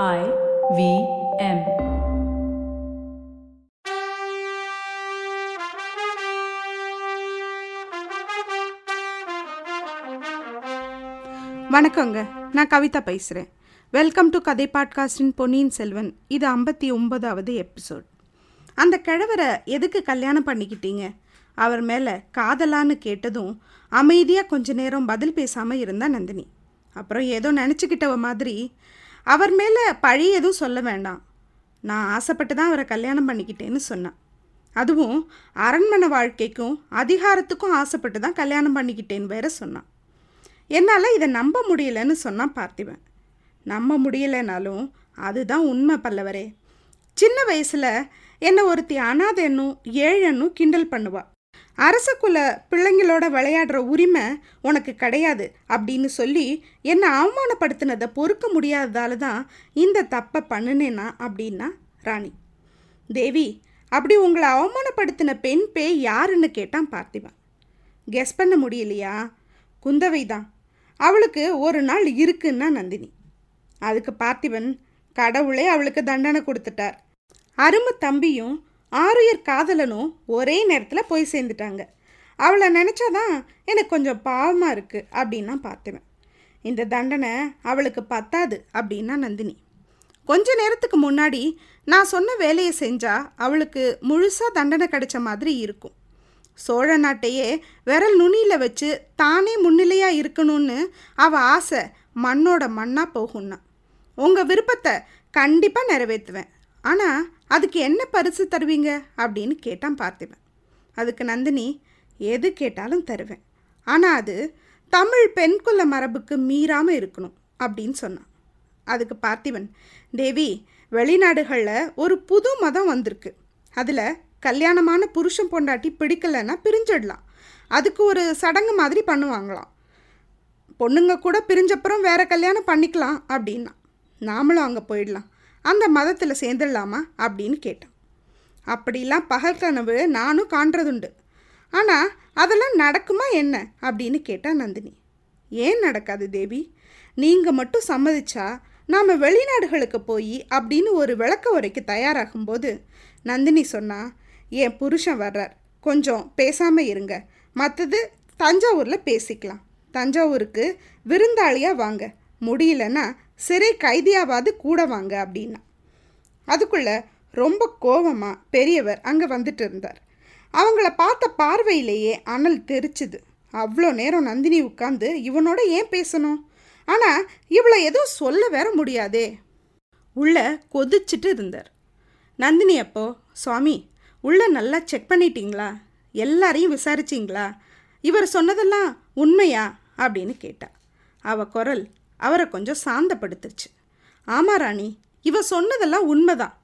I V M. வணக்கங்க. நான் கவிதா பேசுகிறேன் வெல்கம் டு கதை பாட்காஸ்டின் பொன்னியின் செல்வன். இது ஐம்பத்தி ஒன்பதாவது எபிசோட். அந்த கிழவரை எதுக்கு கல்யாணம் பண்ணிக்கிட்டீங்க? அவர் மேலே காதலான்னு கேட்டதும் அமைதியாக கொஞ்ச நேரம் பதில் பேசாமல் இருந்தா நந்தினி. அப்புறம் ஏதோ நினச்சிக்கிட்டவ மாதிரி அவர் மேலே பழி எதுவும் சொல்ல வேண்டாம். நான் ஆசைப்பட்டு தான் அவரை கல்யாணம் பண்ணிக்கிட்டேன்னு சொன்னான். அதுவும் அரண்மனை வாழ்க்கைக்கும் அதிகாரத்துக்கும் ஆசைப்பட்டு தான் கல்யாணம் பண்ணிக்கிட்டேன்னு வேற சொன்னான். என்னால் இதை நம்ப முடியலன்னு சொன்னான் பார்த்திபன். நம்ப முடியலைனாலும் அதுதான் உண்மை பல்லவரே. சின்ன வயசில் என்னை ஒருத்தி அனாதைன்னும் ஏழன்னும் கிண்டல் பண்ணுவாள் அரச குல பிள்ளைங்களோட விளையாடுற உரிமை உனக்கு கிடையாது அப்படின்னு சொல்லி என்னை அவமானப்படுத்தினதை பொறுக்க முடியாததால தான் இந்த தப்பை பண்ணுனேனா அப்படின்னா ராணி. தேவி அப்படி உங்களை அவமானப்படுத்தின பெண் பேய் யாருன்னு கேட்டான் பார்த்திபன் கெஸ் பண்ண முடியலையா? குந்தவை தான். அவளுக்கு ஒரு நாள் இருக்குன்னா நந்தினி. அதுக்கு பார்த்திபன் கடவுளே அவளுக்கு தண்டனை கொடுத்துட்டார். அருமை தம்பியும் ஆரியர் காதலனும் ஒரே நேரத்தில் போய் சேர்ந்துட்டாங்க. அவளை நினச்சாதான் எனக்கு கொஞ்சம் பாவமாக இருக்குது அப்படின்னா பார்த்துவேன் இந்த தண்டனை அவளுக்கு பத்தாது அப்படின்னா நந்தினி. கொஞ்ச நேரத்துக்கு முன்னாடி நான் சொன்ன வேலையை செஞ்சால் அவளுக்கு முழுசாக தண்டனை கிடைச்ச மாதிரி இருக்கும். சோழ நாட்டையே விரல் நுனியில் வச்சு தானே முன்னிலையாக இருக்கணும்னு அவள் ஆசை மண்ணோட மண்ணாக போகும்னா. உங்கள் விருப்பத்தை கண்டிப்பாக நிறைவேற்றுவேன். ஆனால் அதுக்கு என்ன பரிசு தருவீங்க? அப்படின்னு கேட்டான் பார்த்திபன். அதுக்கு நந்தினி எது கேட்டாலும் தருவேன். ஆனால் அது தமிழ் பெண் குல மரபுக்கு மீறாமல் இருக்கணும் அப்படின்னு சொன்னான். அதுக்கு பார்த்திபன் தேவி வெளிநாடுகளில் ஒரு புது மதம் வந்திருக்கு. அதில் கல்யாணமான புருஷன் பொண்டாட்டி பிடிக்கலைன்னா பிரிஞ்சிடலாம். அதுக்கு ஒரு சடங்கு மாதிரி பண்ணுவாங்களாம். பொண்ணுங்க கூட பிரிஞ்சப்புறம் வேற கல்யாணம் பண்ணிக்கலாம் அப்படின்னா. நாமளும் அங்கே போயிடலாம். அந்த மதத்தில் சேர்ந்துடலாமா அப்படின்னு கேட்டான். அப்படிலாம் பகல் கனவு நானும் காண்றதுண்டு. ஆனால் அதெல்லாம் நடக்குமா என்ன? அப்படின்னு கேட்டா நந்தினி. ஏன் நடக்காது தேவி? நீங்கள் மட்டும் சம்மதிச்சா நாம் வெளிநாடுகளுக்கு போய் அப்படின்னு ஒரு விளக்க உரைக்கு தயாராகும்போது நந்தினி சொன்னா என் புருஷன் வர்றார். கொஞ்சம் பேசாமல் இருங்க. மற்றது தஞ்சாவூரில் பேசிக்கலாம். தஞ்சாவூருக்கு விருந்தாளியாக வாங்க. முடியலன்னா சிறை கைதியாவது கூட வாங்க அப்படின்னா. அதுக்குள்ளே ரொம்ப கோவமாக பெரியவர் அங்கே வந்துட்டு இருந்தார். அவங்கள பார்த்த பார்வையிலேயே அனல் தெரிச்சுது. அவ்வளோ நேரம் நந்தினி உட்காந்து இவனோட ஏன் பேசணும்? ஆனால் இவளை எதுவும் சொல்ல வேற முடியாதே. உள்ள கொதிச்சிட்டு இருந்தார். நந்தினி அப்போ சுவாமி உள்ள நல்லா செக் பண்ணிட்டீங்களா? எல்லாரையும் விசாரிச்சிங்களா? இவர் சொன்னதெல்லாம் உண்மையா? அப்படின்னு கேட்டா. அவ குரல் அவரை கொஞ்சம் சாந்தப்படுத்துச்சு. ஆமா ராணி இவ சொன்னதெல்லாம் உண்மைதான்.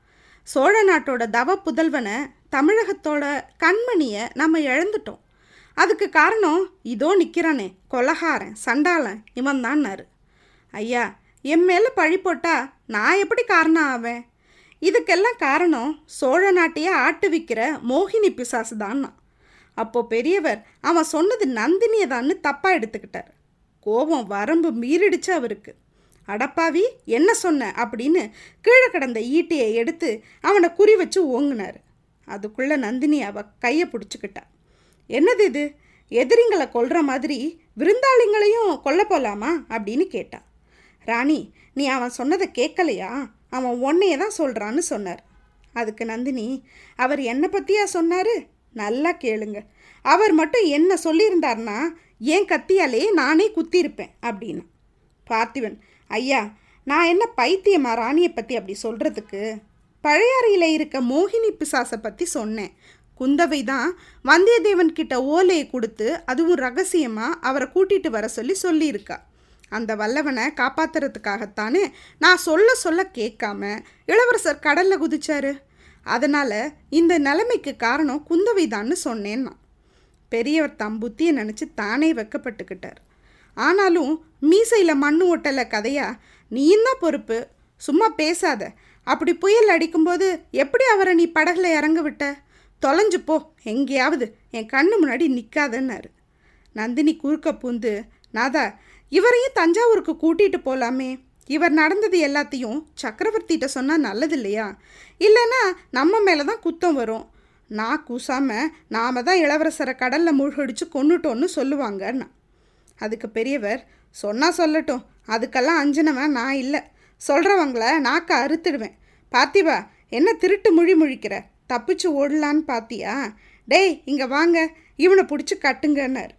சோழ நாட்டோட தவ புதல்வனை தமிழகத்தோட கண்மணியை நம்ம இழந்துட்டோம். அதுக்கு காரணம் இதோ நிற்கிறானே கொலகாரன் சண்டாளன் இவன் தான்னாரு ஐயா என் மேலே பழி போட்டால் நான் எப்படி காரணம் ஆவேன்? இதுக்கெல்லாம் காரணம் சோழ நாட்டையே ஆட்டுவிக்கிற மோகினி பிசாசு தான் அப்போ பெரியவர் அவன் சொன்னது நந்தினியை தான்னு தப்பாக எடுத்துக்கிட்டார். கோபம் வரம்பு மீறிடுச்சு அவருக்கு. அடப்பாவி என்ன சொன்ன? அப்படின்னு கீழே கிடந்த ஈட்டியை எடுத்து அவனை குறி வச்சு ஓங்கினார். அதுக்குள்ளே நந்தினி அவ கையை பிடிச்சிக்கிட்டா. என்னது இது? எதிரிங்களை கொல்ற மாதிரி விருந்தாளிங்களையும் கொல்ல போலாமா? அப்படின்னு கேட்டான் ராணி நீ அவன் சொன்னதை கேட்கலையா? அவன் உன்னையே தான் சொல்கிறான்னு சொன்னார். அதுக்கு நந்தினி அவர் என்னை பற்றியா சொன்னார்? நல்லா கேளுங்க. அவர் மட்டும் என்ன சொல்லியிருந்தார்னா என் கத்தியாலே நானே குத்திருப்பேன் அப்படின்னு. பார்த்திவன் ஐயா நான் என்ன பைத்தியமா ராணியை பற்றி அப்படி சொல்கிறதுக்கு பழையாறையில் இருக்க மோகினி பிசாசை பற்றி சொன்னேன். குந்தவை தான் வந்தியத்தேவன் கிட்ட ஓலையை கொடுத்து அதுவும் ரகசியமாக அவரை கூட்டிகிட்டு வர சொல்லி சொல்லியிருக்கா. அந்த வல்லவனை காப்பாத்துறதுக்காகத்தானே நான் சொல்ல சொல்ல கேட்காம இளவரசர் கடலில் குதிச்சாரு. அதனால் இந்த நிலைமைக்கு காரணம் குந்தவை தான்னு சொன்னேன் நான் பெரியவர் தம் புத்தியை நினச்சி தானே வெக்கப்பட்டுக்கிட்டார். ஆனாலும் மீசையில் மண்ணு ஒட்டலை கதையா நீயும் தான் பொறுப்பு சும்மா பேசாத. அப்படி புயல் அடிக்கும்போது எப்படி அவரை நீ படகுல இறங்க விட்ட? தொலைஞ்சு போ எங்கேயாவது என் கண்ணு முன்னாடி நிற்காதன்னாரு நந்தினி குறுக்க பூந்து நாதா இவரையும் தஞ்சாவூருக்கு கூட்டிட்டு போகலாமே இவர் நடந்தது எல்லாத்தையும் சக்கரவர்த்திகிட்ட சொன்னால் நல்லது இல்லையா இல்லைன்னா நம்ம மேலே தான் குத்தம் வரும். நான் கூசாமல் நாம தான் இளவரசரை கடலில் மூழ்கடிச்சு கொண்டுட்டோன்னு சொல்லுவாங்கன்னா அதுக்கு பெரியவர் சொன்னால் சொல்லட்டும் அதுக்கெல்லாம் அஞ்சினவன் நான் இல்லை. சொல்கிறவங்கள நாக்க அறுத்துடுவேன். பார்த்திபா என்ன திருட்டு மொழி முழிக்கிற? தப்பிச்சு ஓடலான்னு பார்த்தியா? டேய் இங்கே வாங்க இவனை பிடிச்சி கட்டுங்கன்னார்.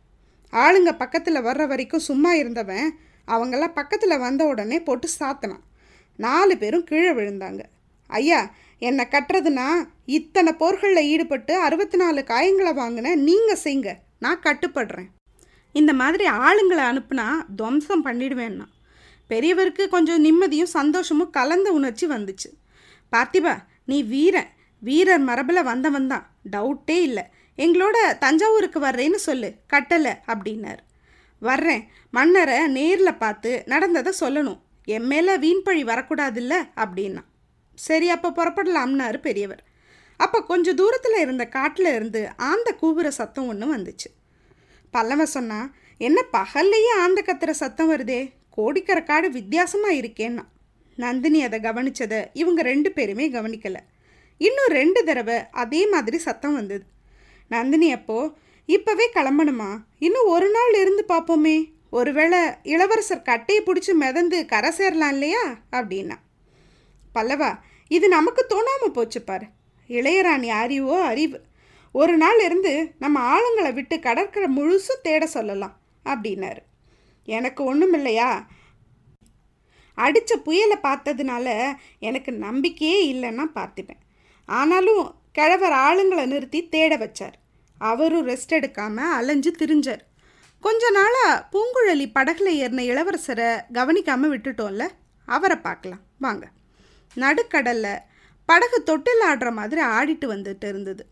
ஆளுங்க பக்கத்தில் வர்ற வரைக்கும் சும்மா இருந்தவன் அவங்கெல்லாம் பக்கத்தில் வந்த உடனே போட்டு சாத்தினான். நாலு பேரும் கீழே விழுந்தாங்க. ஐயா என்னை கட்டுறதுனா இத்தனை போர்களில் ஈடுபட்டு அறுபத்தி நாலு காயங்களை வாங்கின நீங்கள் செய்ங்க. நான் கட்டுப்படுறேன். இந்த மாதிரி ஆளுங்களை அனுப்புனா துவம்சம் பண்ணிடுவேன்னா. பெரியவருக்கு கொஞ்சம் நிம்மதியும் சந்தோஷமும் கலந்த உணர்ச்சி வந்துச்சு. பார்த்திபா நீ வீரன். வீரர் மரபில் வந்தவன் தான். டவுட்டே இல்லை. எங்களோட தஞ்சாவூருக்கு வர்றேன்னு சொல்லு. கட்டலை அப்படின்னார். வர்றேன். மன்னரை நேரில் பார்த்து நடந்ததை சொல்லணும். என் மேலே வீண்பழி வரக்கூடாதுல்ல அப்படின்னா. சரி அப்போ புறப்படலாம்னாரு பெரியவர். அப்போ கொஞ்சம் தூரத்தில் இருந்த காட்டில் இருந்து ஆந்த கூவுற சத்தம் ஒன்று வந்துச்சு. பல்லவ சொன்னா என்ன பகல்லையே ஆந்த கத்துற சத்தம் வருதே? கோடிக்கரை காடு வித்தியாசமாக இருக்கேன்னா? நந்தினி அதை கவனிச்சதை இவங்க ரெண்டு பேருமே கவனிக்கலை. இன்னும் ரெண்டு தடவை அதே மாதிரி சத்தம் வந்தது. நந்தினி அப்போ இப்போவே கிளம்பணுமா? இன்னும் ஒரு நாள் இருந்து பார்ப்போமே ஒருவேளை இளவரசர் கட்டையை பிடிச்சி மிதந்து கரை சேரலாம் இல்லையா? அப்படின்னா. பல்லவா இது நமக்கு தோணாமல் போச்சு பாரு. இளையராணி அறிவோ அறிவு. ஒரு நாள் இருந்து நம்ம ஆளுங்களை விட்டு கடற்கரை முழுசும் தேட சொல்லலாம் அப்படின்னாரு. எனக்கு ஒன்றும் இல்லையா? அடித்த புயலை பார்த்ததுனால எனக்கு நம்பிக்கையே இல்லைன்னா பார்த்துப்பேன். ஆனாலும் கிழவர் ஆளுங்களை நிறுத்தி தேட வச்சார். அவரும் ரெஸ்ட் எடுக்காமல் அலைஞ்சு திரிஞ்சார். கொஞ்ச நாளாக பூங்குழலி படகுல ஏறின இளவரசரை கவனிக்காமல் விட்டுட்டோம்ல? அவரை பார்க்கலாம். வாங்க. நடுக்கடலில் படகு தொட்டில் ஆடுற மாதிரி ஆடிட்டு வந்துட்டு இருந்தது.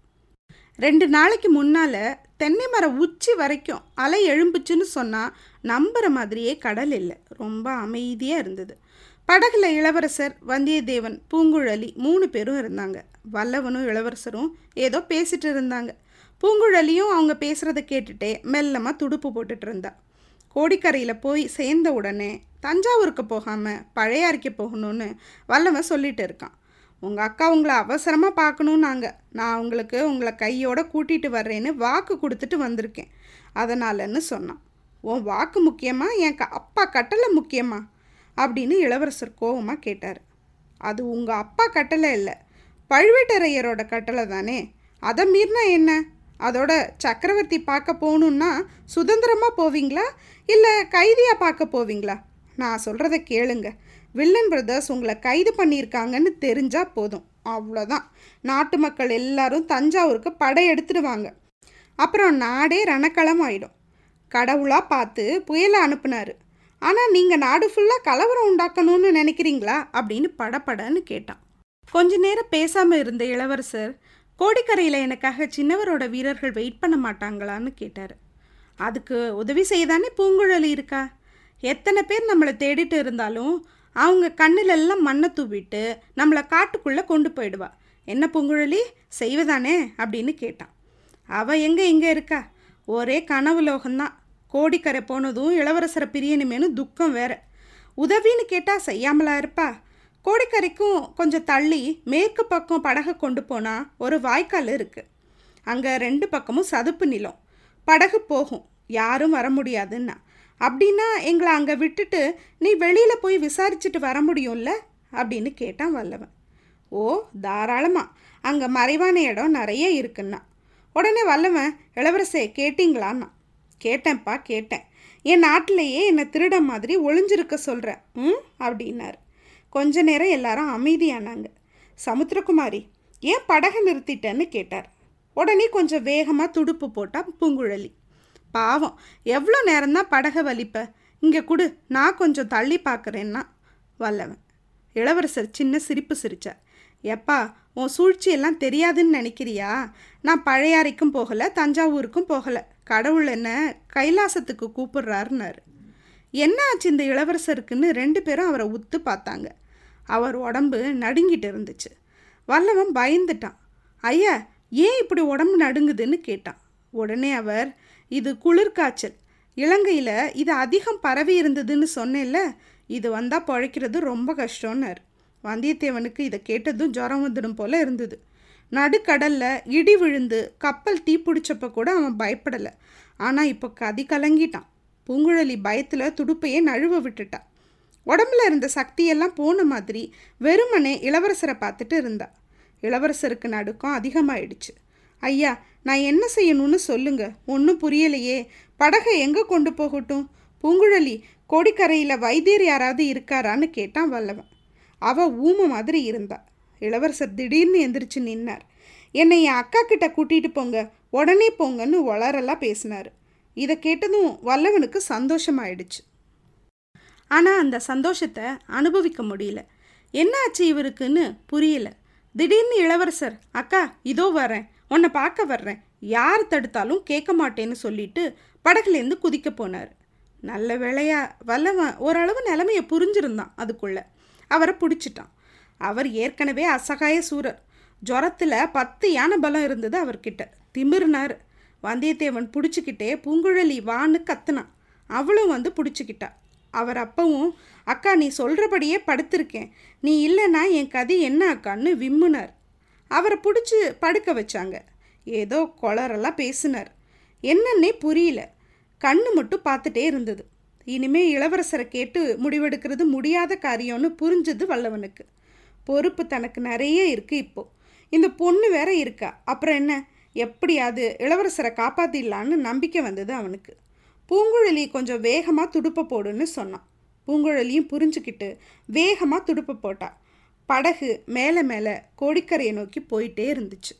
ரெண்டு நாளைக்கு முன்னால் தென்னை மரம் உச்சி வரைக்கும் அலை எழும்புச்சுன்னு சொன்னால் நம்புகிற மாதிரியே கடல் இல்லை. ரொம்ப அமைதியாக இருந்தது. படகுல இளவரசர் வந்தியத்தேவன் பூங்குழலி மூணு பேரும் இருந்தாங்க. வல்லவனும் இளவரசரும் ஏதோ பேசிட்டு இருந்தாங்க. பூங்குழலியும் அவங்க பேசுகிறத கேட்டுட்டே மெல்லமாக துடுப்பு போட்டுட்டு இருந்தா. கோடிக்கரையில் போய் சேர்ந்த உடனே தஞ்சாவூருக்கு போகாமல் பழையாறிக்கு போகணும்னு வல்லவன் சொல்லிட்டு இருக்கான். உங்கள் அக்கா உங்களை அவசரமாக பார்க்கணுன்னாங்க நான் உங்களுக்கு உங்களை கையோட கூட்டிகிட்டு வர்றேன்னு வாக்கு கொடுத்துட்டு வந்திருக்கேன். அதனாலன்னு சொன்னான். உன் வாக்கு முக்கியமா? என் க அப்பா கட்டளை முக்கியமா? அப்படின்னு இளவரசர் கோபமாக கேட்டார். அது உங்கள் அப்பா கட்டளை இல்லை. பழுவேட்டரையரோட கட்டளை தானே. அதை மீறினா என்ன? அதோட சக்கரவர்த்தி பார்க்க போகணுன்னா சுதந்திரமாக போவீங்களா? இல்லை கைதியாக பார்க்க போவீங்களா? நான் சொல்கிறத கேளுங்க. வில்லன் பிரதர்ஸ் உங்களை கைது பண்ணியிருக்காங்கன்னு தெரிஞ்சால் போதும். அவ்வளோதான் நாட்டு மக்கள் எல்லாரும் தஞ்சாவூருக்கு படையெடுத்துடுவாங்க அப்புறம் நாடே ரணக்களம் ஆயிடும். கடவுளாக பார்த்து புயலை அனுப்புனாரு. ஆனால் நீங்கள் நாடு ஃபுல்லாக கலவரம் உண்டாக்கணும்னு நினைக்கிறீங்களா? அப்படின்னு படப்படன்னு கேட்டான். கொஞ்ச நேரம் பேசாமல் இருந்த இளவரசர் கோடிக்கரையில் எனக்காக சின்னவரோட வீரர்கள் வெயிட் பண்ண மாட்டாங்களான்னு கேட்டார். அதுக்கு உதவி செய்யதானே பூங்குழலி இருக்கா? எத்தனை பேர் நம்மளை தேடிட்டு இருந்தாலும் அவங்க கண்ணிலெல்லாம் மண்ணை தூவிட்டு நம்மளை காட்டுக்குள்ளே கொண்டு போயிடுவா. என்ன பூங்குழலி? செய்வதானே? அப்படின்னு கேட்டான் அவள் எங்கே இங்கே இருக்கா? ஒரே கனவு லோகம்தான். கோடிக்கரை போனதும் இளவரசரை பிரியணுமேனு துக்கம் வேற. உதவின்னு கேட்டால் செய்யாமலா இருப்பா. கோடிக்கரைக்கும் கொஞ்சம் தள்ளி மேற்கு பக்கம் படகை கொண்டு போனால் ஒரு வாய்க்கால் இருக்குது அங்கே ரெண்டு பக்கமும் சதுப்பு நிலம். படகு போகும். யாரும் வர முடியாதுன்னா. அப்படின்னா எங்களை அங்கே விட்டுட்டு நீ வெளியில் போய் விசாரிச்சுட்டு வர முடியும்ல? அப்படின்னு கேட்டான் வல்லவன். ஓ தாராளமாக அங்கே மறைவான இடம் நிறைய இருக்குன்னா. உடனே வல்லவன் இளவரசே கேட்டிங்களான்னா கேட்டேன்ப்பா கேட்டேன். என் நாட்டிலேயே என்னை திருட மாதிரி ஒளிஞ்சிருக்க சொல்கிறேன் ம் அப்படின்னாரு. கொஞ்ச நேரம் எல்லாரும் அமைதியானாங்க. சமுத்திரகுமாரி ஏன் படகை நிறுத்திட்டேன்னு? கேட்டார். உடனே கொஞ்சம் வேகமாக துடுப்பு போட்டால் பூங்குழலி. பாவம். எவ்வளோ நேரம்தான் படகை வலிப்ப? இங்கே கொடு நான் கொஞ்சம் தள்ளி பார்க்குறேன்னா? வல்லவன். இளவரசர் சின்ன சிரிப்பு சிரித்தார் எப்பா உன் சூழ்ச்சியெல்லாம் தெரியாதுன்னு நினைக்கிறியா? நான் பழையாறைக்கும் போகலை தஞ்சாவூருக்கும் போகலை. கடவுள் என்ன கைலாசத்துக்கு கூப்பிடுறாருன்னாரு. என்ன ஆச்சு இந்த இளவரசருக்குன்னு ரெண்டு பேரும் அவரை உத்து பார்த்தாங்க. அவர் உடம்பு நடுங்கிட்டு இருந்துச்சு. வல்லவன் பயந்துட்டான். ஐயா ஏன் இப்படி உடம்பு நடுங்குதுன்னு கேட்டான். உடனே அவர் இது குளிர்காய்ச்சல். இலங்கையில் இது அதிகம் பரவி இருந்ததுன்னு சொன்னேன்ல இது வந்தால் பழைக்கிறது ரொம்ப கஷ்டம்னார். வந்தியத்தேவனுக்கு இதை கேட்டதும் ஜுரம் வந்துடும் போல இருந்தது. நடுக்கடலில் இடி விழுந்து கப்பல் தீப்பிடிச்சப்ப கூட அவன் பயப்படலை. ஆனால் இப்போ கதி கலங்கிட்டான். பூங்குழலி பயத்தில் துடுப்பையே நழுவ விட்டுட்டான் உடம்புல இருந்த சக்தியெல்லாம் போன மாதிரி வெறுமனே இளவரசரை பார்த்துட்டு இருந்தா. இளவரசருக்கு நடுக்கம் அதிகமாயிடுச்சு. ஐயா நான் என்ன செய்யணும்னு சொல்லுங்க. ஒன்றும் புரியலையே. படகை எங்கே கொண்டு போகட்டும்? பூங்குழலி கோடிக்கரையில் வைத்தியர் யாராவது இருக்காரான்னு கேட்டான் வல்லவன். அவ ஊம மாதிரி இருந்தா. இளவரசர் திடீர்னு எந்திரிச்சு நின்னார். என்னை என் அக்கா கிட்ட கூட்டிகிட்டு போங்க. உடனே போங்கன்னு வளரெல்லாம் பேசினார். இதை கேட்டதும் வல்லவனுக்கு சந்தோஷமாயிடுச்சு. ஆனால் அந்த சந்தோஷத்தை அனுபவிக்க முடியல. என்னாச்சு இவருக்குன்னு புரியல. திடீர்னு இளவரசர் அக்கா இதோ வரேன். உன்னை பார்க்க வர்றேன். யார் தடுத்தாலும் கேட்க மாட்டேன்னு சொல்லிட்டு படகுலேருந்து குதிக்க போனார். நல்ல வேளையா வல்லவன் ஓரளவு நிலமையை புரிஞ்சிருந்தான் அதுக்குள்ள. அவரை பிடிச்சிட்டான். அவர் ஏற்கனவே அசகாய சூரர். ஜுரத்தில் பத்து யானை பலம் இருந்தது அவர்கிட்ட. திமிர்னார். வந்தியத்தேவன் பிடிச்சிக்கிட்டே பூங்குழலி வான்னு கத்துனான். அவளும் வந்து பிடிச்சிக்கிட்டா. அவர் அப்பவும் அக்கா நீ சொல்கிறபடியே படுத்திருக்கேன். நீ இல்லைன்னா என் கதி என்ன அக்கான்னு விம்முனார். அவரை பிடிச்சி படுக்க வச்சாங்க. ஏதோ கொளரெல்லாம் பேசினார். என்னன்னே புரியல. கண்ணு மட்டும் பார்த்துட்டே இருந்தது. இனிமே இளவரசரை கேட்டு முடிவெடுக்கிறது முடியாத காரியம்னு புரிஞ்சது வல்லவனுக்கு. பொறுப்பு தனக்கு நிறைய இருக்குது இப்போ. இந்த பொண்ணு வேற இருக்கா? அப்புறம் என்ன? எப்படியாவது இளவரசரை காப்பாற்றிடலான்னு நம்பிக்கை வந்தது அவனுக்கு. பூங்குழலி கொஞ்சம் வேகமாக துடுப்பை போடுன்னு சொன்னான். பூங்குழலியும் புரிஞ்சுக்கிட்டு வேகமாக துடுப்பை போட்டாள் படகு மேலே மேலே கோடிக்கரையை நோக்கி போயிட்டே இருந்துச்சு.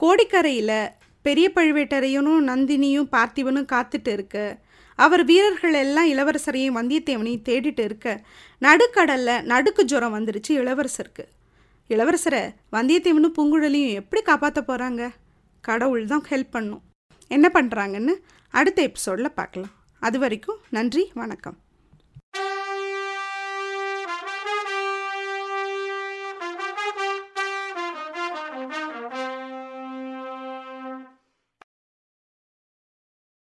கோடிக்கரையில் பெரிய பழுவேட்டரையனும் நந்தினியும் பார்த்திபனும் காத்துட்டு இருக்க அவர் வீரர்கள் எல்லாம் இளவரசரையும் வந்தியத்தேவனையும் தேடிட்டு இருக்க நடுக்கடலில் நடுக்கு ஜுரம் வந்துருச்சு இளவரசருக்கு. இளவரசரை வந்தியத்தேவனும் பூங்குழலியும் எப்படி காப்பாற்ற போகிறாங்க கடவுள் தான் ஹெல்ப் பண்ணும். என்ன பண்ணுறாங்கன்னு அடுத்த எபிசோடில் பார்க்கலாம். அது வரைக்கும் நன்றி வணக்கம்.